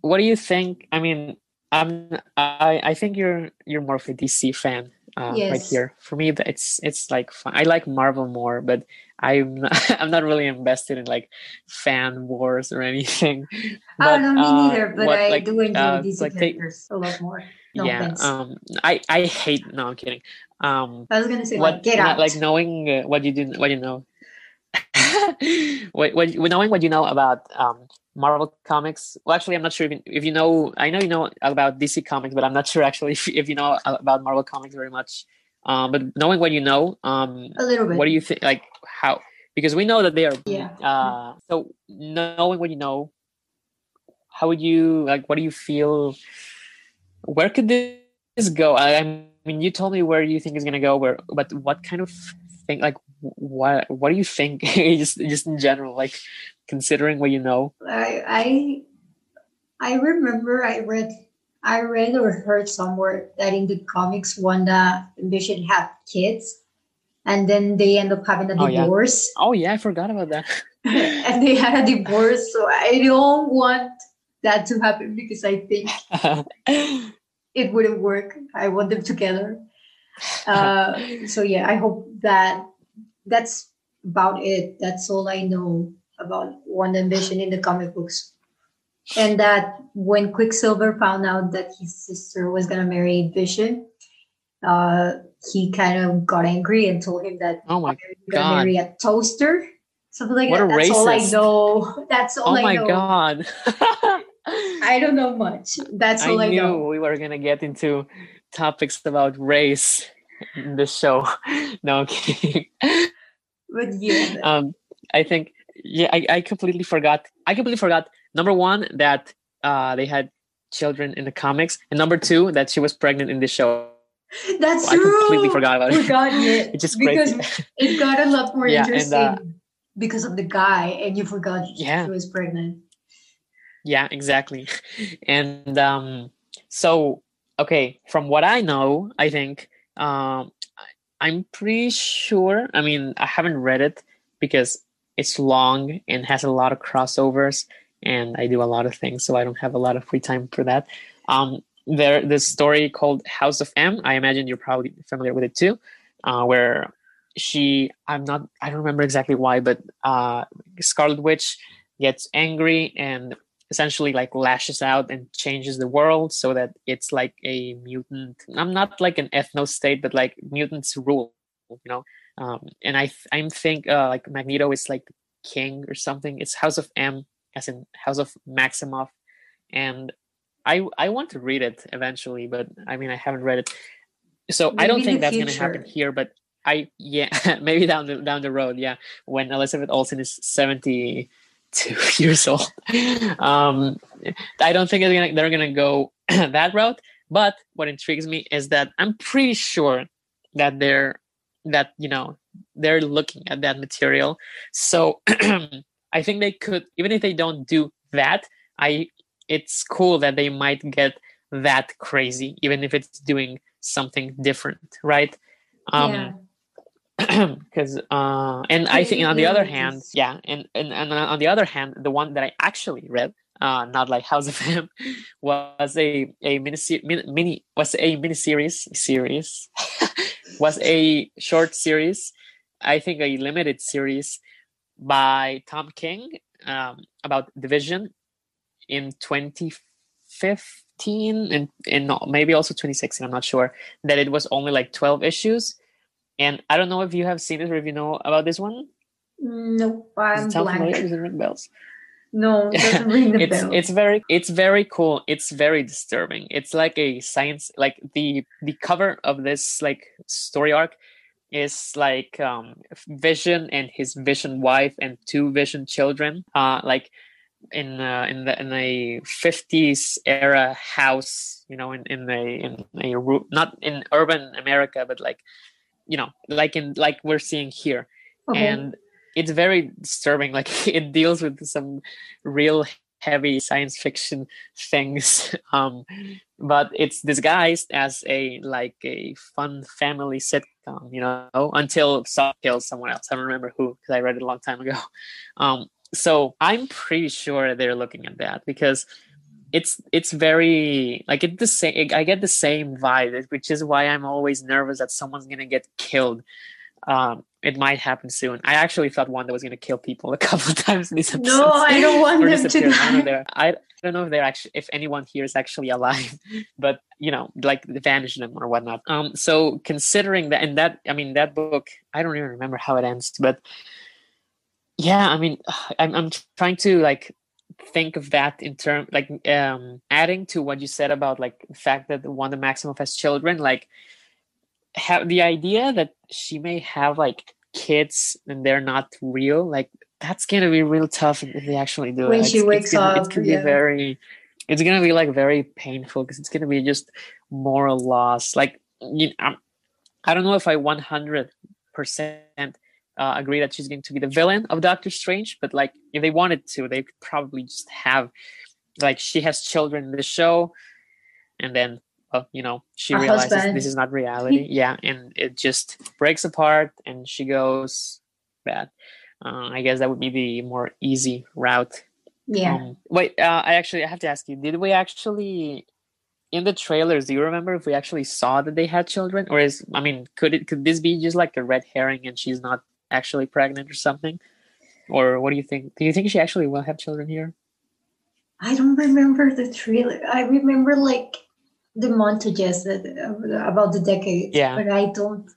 what do you think? I mean, I'm I I think you're you're more of a DC fan uh, right here. For me, it's it's like fun. I like Marvel more, but I'm not, I'm not really invested in like fan wars or anything. oh no, me uh, neither. But what, I like, do enjoy uh, DC like characters a lot more. No yeah. offense. Um. I I hate. No, I'm kidding. Um. I was gonna say what like get out. like knowing uh, what you do what you know what, what knowing what you know about um marvel comics well actually i'm not sure if you, if you know i know you know about dc comics but i'm not sure actually if, if you know about marvel comics very much um but knowing what you know um a little bit. what do you think like how because we know that they are Yeah. uh so knowing what you know how would you like what do you feel where could this go i, I mean you told me where you think it's going to go where but what kind of thing like what what do you think just just in general like considering what you know I I I remember I read I read or heard somewhere that in the comics Wanda and Vision have kids and then they end up having a Oh, yeah. divorce oh yeah i forgot about that and they had a divorce so I don't want that to happen because I think it wouldn't work. I want them together. Uh, so yeah, I hope that that's about it. That's all I know about Wanda and Vision in the comic books. And that when Quicksilver found out that his sister was gonna marry Vision, uh, he kind of got angry and told him that oh my God. marry a toaster, something like What that. That's all I know. That's all oh I my know. god I don't know much. That's all I I, knew know. we were gonna get into topics about race in this show. No I'm kidding. But yeah, um, I think yeah, I, I completely forgot. I completely forgot. Number one that uh, they had children in the comics, and number two that she was pregnant in the show. that's I true. completely forgot about it. Forgot it. It's just because crazy. it got a lot more Yeah, and, interesting uh, because of the guy, and you forgot Yeah. she was pregnant. yeah, exactly. And um, so okay, from what I know, I think um, I'm pretty sure. I mean, I haven't read it because it's long and has a lot of crossovers, and I do a lot of things, so I don't have a lot of free time for that. Um, there, this story called House of M. I imagine you're probably familiar with it too, uh, where she, I'm not, I don't remember exactly why, but uh, Scarlet Witch gets angry and essentially like lashes out and changes the world so that it's like a mutant i'm not like an ethno state but like mutants rule you know? Um and i th- i'm think uh like magneto is like king or something. It's house of m as in house of maximoff. And i i want to read it eventually but i mean i haven't read it. So i don't think that's going to happen here but i yeah maybe down the down the road yeah. When elizabeth olsen is 70 two years old. Um, I don't think they're gonna, they're gonna go that route. But what intrigues me is that I'm pretty sure that they're that you know they're looking at that material. So I think they could, even if they don't do that, I it's cool that they might get that crazy, even if it's doing something different, right? Um, yeah. because uh and i think on the other hand yeah and, and and on the other hand the one that i actually read uh not like house of m was a a mini mini, mini was a mini series series was a short series i think a limited series by tom king um about the Vision in 2015 and and maybe also 2016 i'm not sure that it was only like 12 issues and I don't know if you have seen it or if you know about this one. Nope, I'm blank. Does it ring bells? No, it doesn't ring the it's bell. it's very it's very cool. It's very disturbing. It's like a science like the the cover of this like story arc is like um Vision and his Vision wife and two Vision children. Uh like in uh, in the in a 50s era house, you know, in in a in a not in urban America, but like you know, like in like we're seeing here. Okay. and it's very disturbing like it deals with some real heavy science fiction things. Um but it's disguised as a like a fun family sitcom you know until someone kills someone else. I don't remember who because i read it a long time ago. Um so I'm pretty sure they're looking at that because it's it's very like it the same. I get the same vibe, which is why I'm always nervous that someone's gonna get killed. Um, it might happen soon. I actually thought one that was gonna kill people a couple of times in these episodes. No, I don't want them to die. I, I don't know if they're actually if anyone here is actually alive, but you know, like vanish them or whatnot. Um, so considering that, and that, I mean, that book, I don't even remember how it ends, but yeah, I mean, I'm I'm trying to like think of that in term like um adding to what you said about like the fact that one, Wanda Maximoff has children, like have the idea that she may have like kids and they're not real, like that's gonna be real tough if they actually do when it. she it's, wakes it's gonna, up. It can yeah. be very. It's gonna be like very painful because it's gonna be just moral loss. Like you, I'm, I don't know if I 100 percent uh, agree that she's going to be the villain of Doctor Strange, but like if they wanted to, they could probably just have like she has children in the show, and then uh, you know she realizes husband. this is not reality. yeah, and it just breaks apart, and she goes bad. Uh, I guess that would be the more easy route. Yeah. Um, wait, uh, I actually I have to ask you: Did we actually in the trailers? Do you remember if we actually saw that they had children, or is I mean, could it could this be just like a red herring and she's not actually pregnant or something? Or what do you think? Do you think she actually will have children here? I don't remember the trailer. I remember like the montages that uh, about the decades. Yeah. But I don't.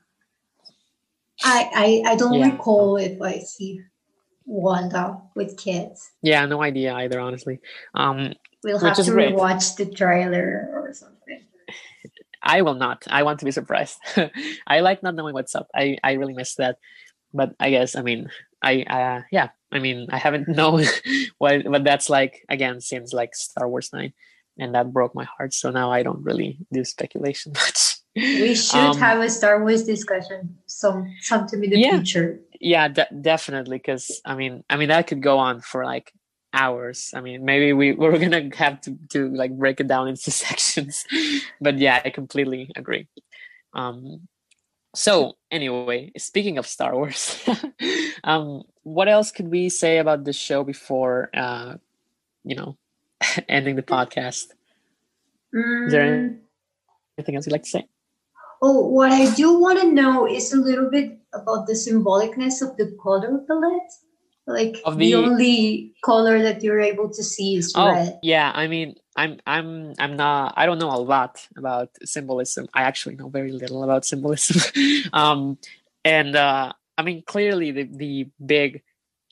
I I, I don't Yeah. recall if I see Wanda with kids. Yeah, no idea either, honestly. Um, We'll have to great. rewatch the trailer or something. I will not. I want to be surprised. I like not knowing what's up. I, I really miss that. But I guess I mean I uh yeah, I mean I haven't known what what that's like again since like Star Wars 9 and that broke my heart. So now I don't really do speculation much. We should Um, have a Star Wars discussion some sometime in the Yeah. future. yeah, de- definitely cuz I mean I mean that could go on for like hours. I mean maybe we we're to have to to like break it down into sections. but yeah, I completely agree. Um so anyway, speaking of Star Wars, um, what else could we say about this show before, uh, you know, ending the podcast? Is there Mm, anything else you'd like to say? Oh, what I do want to know is a little bit about the symbolicness of the color palette. Like the, the- only color that you're able to see is Oh, red. yeah. I mean, I'm, I'm, I'm not. I don't know a lot about symbolism. I actually know very little about symbolism. um, and uh, I mean, clearly the the big,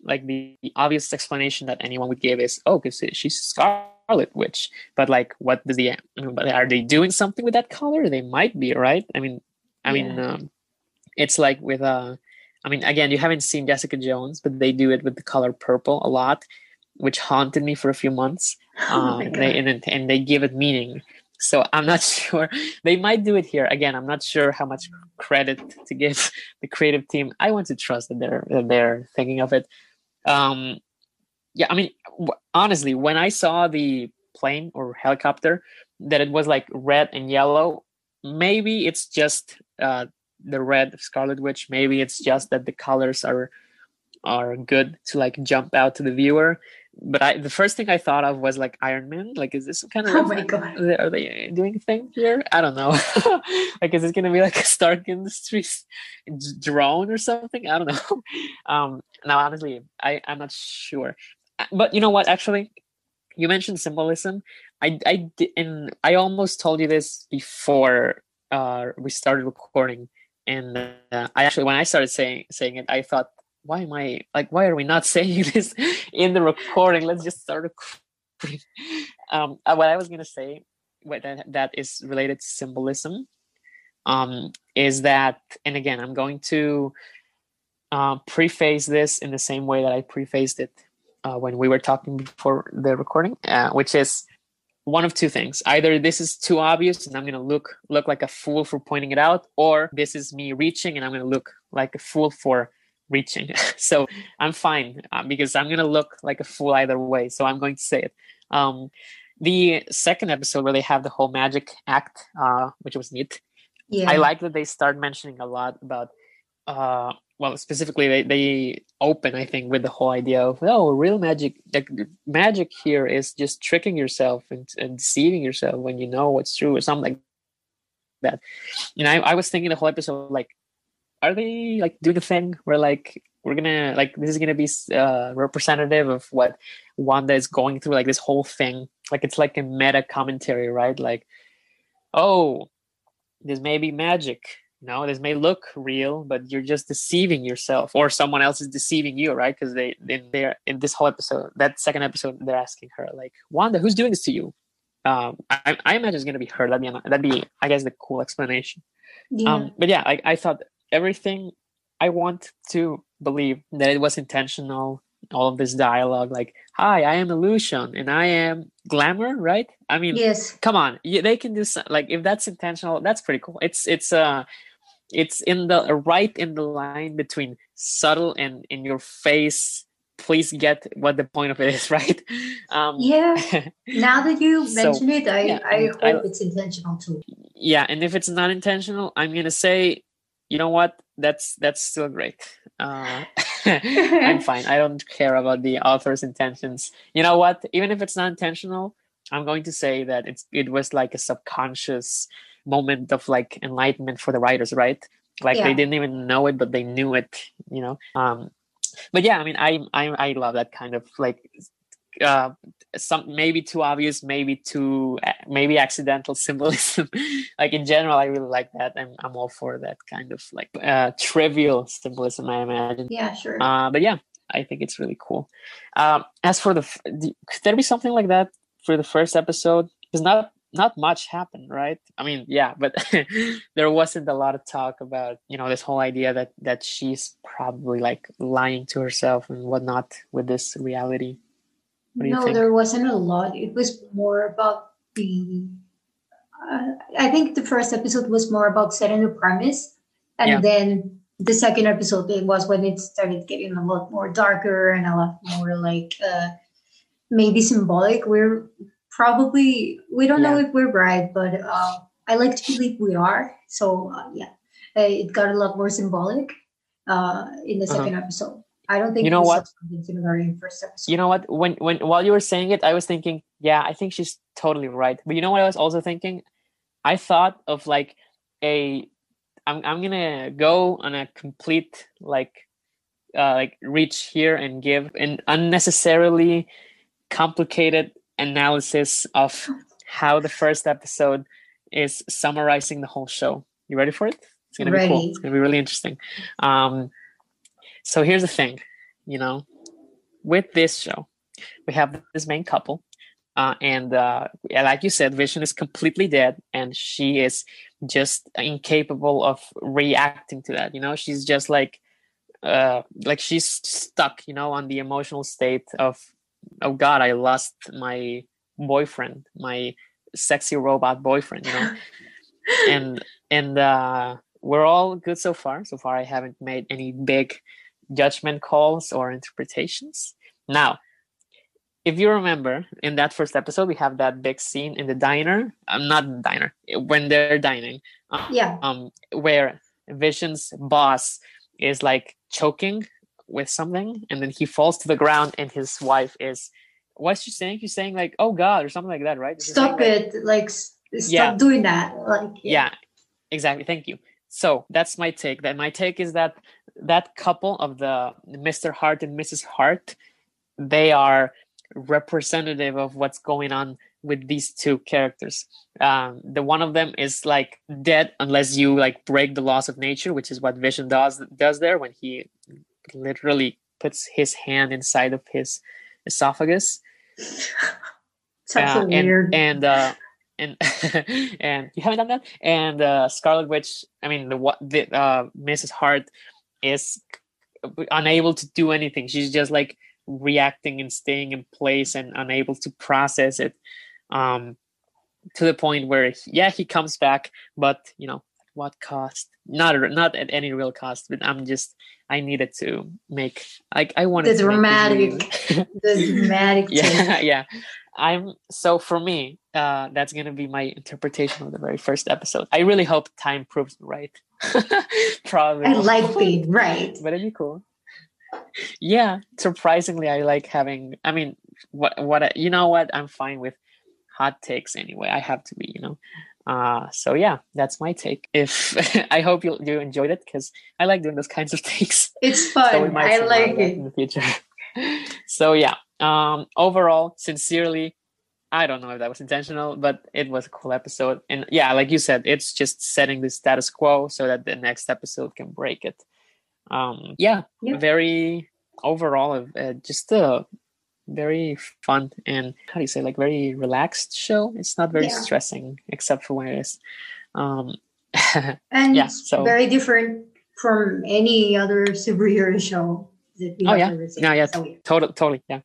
like the, obvious explanation that anyone would give is, oh, because she's Scarlet Witch. But like, what does the? I mean, but are they doing something with that color? They might be, right? I mean, I mean, um, it's like with uh, I mean, again, you haven't seen Jessica Jones, but they do it with the color purple a lot, which haunted me for a few months. Oh Uh, and they and, and they give it meaning. So I'm not sure they might do it here. Again, I'm not sure how much credit to give the creative team. I want to trust that they're that they're thinking of it. Um, yeah, I mean, w- honestly, when I saw the plane or helicopter that it was like red and yellow, maybe it's just uh, the red of Scarlet Witch. Maybe it's just that the colors are are good to like jump out to the viewer. But I, the first thing I thought of was like Iron Man. Like, is this kind of Oh my? God. Are they, doing a thing here? I don't know. like, is this gonna be like a Stark Industries drone or something? I don't know. Um, now, honestly, I I'm not sure. Uh, But you know what? Actually, you mentioned symbolism. I I and I almost told you this before uh, we started recording, and uh, I actually when I started saying saying it, I thought, why am I like why are we not saying this in the recording? Let's just start recording. Um, uh, what I was gonna say, what that, that is related to symbolism, um, is that, and again, I'm going to uh, preface this in the same way that I prefaced it uh, when we were talking before the recording, uh, which is one of two things: either this is too obvious and I'm going to look look like a fool for pointing it out, or this is me reaching and I'm going to look like a fool for reaching. so I'm fine uh, because I'm going to look like a fool either way. So I'm going to say it. Um, the second episode where they have the whole magic act, uh, which was neat. Yeah. I like that they start mentioning a lot about uh, well specifically they, they open i think with the whole idea of oh real magic the magic here is just tricking yourself and, and deceiving yourself when you know what's true or something like that you know I, I was thinking the whole episode like are they like doing a thing where like we're gonna like this is gonna be uh, representative of what wanda is going through like this whole thing. Like it's like a meta commentary right? Like oh this may be magic no this may look real but you're just deceiving yourself or someone else is deceiving you right? Because they in there in this whole episode that second episode they're asking her like wanda who's doing this to you? Um i, I imagine it's to be her. That'd be that'd be i guess the cool explanation. Yeah. um but yeah I, I thought everything i want to believe that it was intentional all of this dialogue like hi i am illusion and i am glamour right? I mean yes. come on they can do some, like if that's intentional that's pretty cool. It's it's uh it's in the right in the line between subtle and in your face please get what the point of it is right? Um yeah. Now that you mention so, it i yeah, i hope I, it's intentional too. Yeah and if it's not intentional i'm gonna say you know what that's that's still great uh i'm fine i don't care about the author's intentions you know what even if it's not intentional i'm going to say that it's it was like a subconscious moment of like enlightenment for the writers, right? Like yeah. they didn't even know it, but they knew it, you know. Um, but yeah, I mean, I I I love that kind of like uh, some maybe too obvious, maybe too maybe accidental symbolism. like in general, I really like that. I'm I'm all for that kind of like uh, trivial symbolism. I imagine. Yeah, sure. Uh, but yeah, I think it's really cool. Um, as for the, the, could there be something like that for the first episode? Because not not much happened right i mean yeah but there wasn't a lot of talk about you know this whole idea that that she's probably like lying to herself and whatnot with this reality no there wasn't a lot it was more about the uh, i think the first episode was more about setting the premise and yeah. then the second episode it was when it started getting a lot more darker and a lot more like uh maybe symbolic we're probably we don't yeah. know if we're right, but uh, I like to believe we are. So uh, yeah, uh, it got a lot more symbolic uh, in the 2nd uh-huh. episode. I don't think you know what in first episode. You know what? When when while you were saying it, I was thinking, yeah, I think she's totally right. But you know what I was also thinking? I thought of like a I'm I'm gonna go on a complete like uh like reach here and give an unnecessarily complicated analysis of how the first episode is summarizing the whole show. You ready for it? It's gonna ready. be cool. It's gonna be really interesting. Um, so here's the thing, you know, with this show, we have this main couple, uh, and uh, like you said, Vision is completely dead, and she is just incapable of reacting to that. You know, she's just like, uh, like she's stuck, you know, on the emotional state of oh god i lost my boyfriend my sexy robot boyfriend you know and and uh we're all good so far so far i haven't made any big judgment calls or interpretations. Now if you remember in that first episode we have that big scene in the diner. I'm um, not the diner when they're dining. Um, yeah. um where vision's boss is like choking with something and then he falls to the ground and his wife is what's she saying? She's saying like oh god or something like that right? Stop it. Like, like stop yeah. doing that. Like yeah. yeah exactly. Thank you. So that's my take. That my take is that that couple of the mr hart and mrs hart they are representative of what's going on with these two characters um the one of them is like dead unless you like break the laws of nature which is what vision does does there when he literally puts his hand inside of his esophagus. Sounds uh, so and, weird. And uh, and and you haven't done that. And uh, Scarlet Witch, I mean the what the uh, Mrs. Hart is unable to do anything. She's just like reacting and staying in place and unable to process it. Um, to the point where yeah he comes back, but you know what cost? Not not at any real cost. But I'm just I needed to make like I wanted the dramatic, the dramatic. yeah, yeah. I'm so for me, uh, that's gonna be my interpretation of the very first episode. I really hope time proves me right. Probably. I like pain, right? But it'd be cool. Yeah, surprisingly, I like having. I mean, what what you know what? I'm fine with hot takes anyway. I have to be, you know. Uh, so yeah, that's my take. If I hope you you enjoyed it because I like doing those kinds of takes. It's fun. So I like it in the future. so yeah, um, overall, sincerely, I don't know if that was intentional, but it was a cool episode. And yeah, like you said, it's just setting the status quo so that the next episode can break it. Um, yeah, yeah. very overall, uh, just a very fun and how do you say like very relaxed show. It's not very yeah. stressing except for when it is. Um, and yeah, so very different from any other superhero show that we oh yeah, no, yeah, so, yeah. totally, totally, yeah.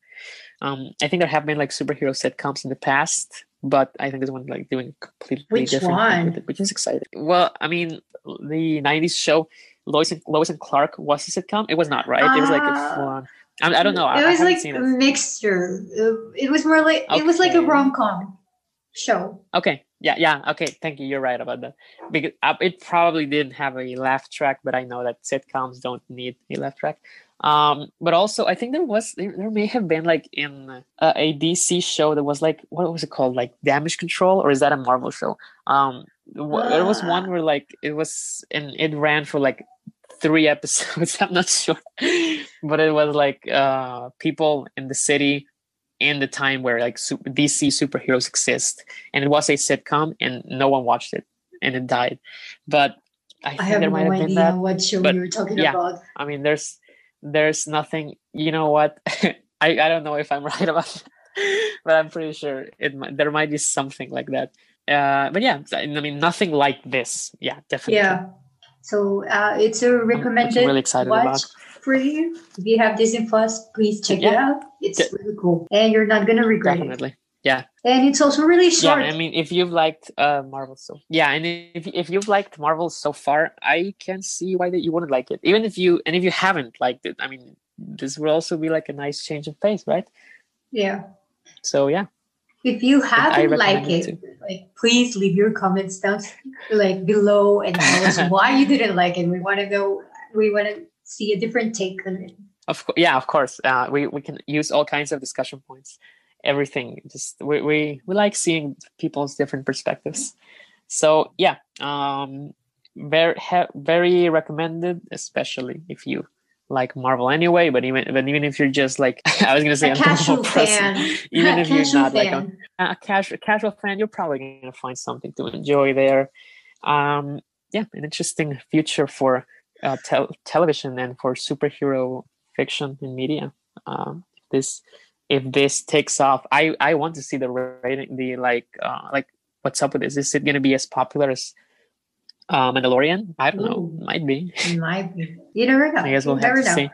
Um, I think there have been like superhero sitcoms in the past, but I think this one like doing completely which different, one? which is exciting. Well, I mean, the '90s show Lois and Lois and Clark was a sitcom. It was not right. Uh, it was like a ah. full. I, I, don't know. It was like a mixture. It was more like okay. it was like a rom com show. Okay. Yeah. Yeah. Okay. Thank you. You're right about that. Because uh, it probably didn't have a laugh track, but I know that sitcoms don't need a laugh track. Um, but also, I think there was there, there may have been like in uh, a DC show that was like what was it called, like Damage Control, or is that a Marvel show? Um, uh. there was one where like it was and it ran for like three episodes. I'm not sure, but it was like uh, people in the city in the time where like super, DC superheroes exist, and it was a sitcom, and no one watched it, and it died. But I, I have no idea what show you were talking yeah, about. I mean, there's there's nothing. You know what? I I don't know if I'm right about, that, but I'm pretty sure it might, there might be something like that. Uh, but yeah, I mean, nothing like this. Yeah, definitely. Yeah. So uh, it's a recommended I'm really excited watch about. for you. If you have Disney Plus, please check yeah. it out. It's De- really cool, and you're not gonna regret definitely. it. Yeah. And it's also really short. Yeah, I mean, if you've liked uh, Marvel so yeah, and if if you've liked Marvel so far, I can see why that you wouldn't like it. Even if you and if you haven't liked it, I mean, this will also be like a nice change of pace, right? Yeah. So yeah. If you haven't liked it, it like please leave your comments down like below and tell us why you didn't like it. We want to know. We want to see a different take on it. Of course, yeah, of course. Uh, we we can use all kinds of discussion points everything. Just we we, we like seeing people's different perspectives. So yeah, um, very ha- very recommended, especially if you like Marvel anyway. But even but even if you're just like I was gonna say a, a casual person, fan. even if you're not fan. like a, a casual casual fan, you're probably gonna find something to enjoy there. Um, yeah, an interesting future for uh, tel- television and for superhero fiction and media. Um, this if this takes off i i want to see the rating the like uh like what's up with this? Is it going to be as popular as uh, mandalorian? I don't Ooh, know might be. Might be. You never know. I guess we'll you have to know. see.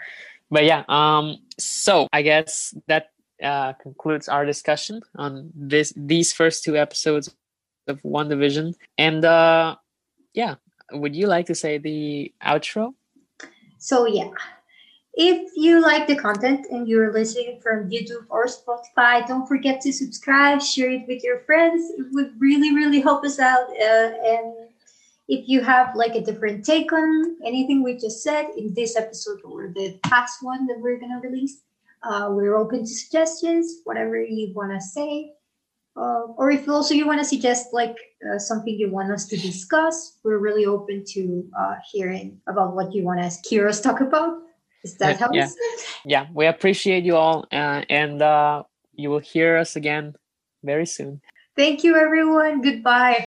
But yeah um so i guess that uh concludes our discussion on this these first two episodes of WandaVision. and uh yeah would you like to say the outro? So yeah if you like the content and you're listening from YouTube or Spotify, don't forget to subscribe, share it with your friends. It would really, really help us out. Uh, and if you have like a different take on anything we just said in this episode or the past one that we're going to release, uh, we're open to suggestions, whatever you want to say. Uh, or if also you want to suggest like uh, something you want us to discuss, we're really open to uh, hearing about what you want to hear us talk about. Is that how yeah. yeah, we appreciate you all, uh, and uh, you will hear us again very soon. Thank you, everyone. Goodbye.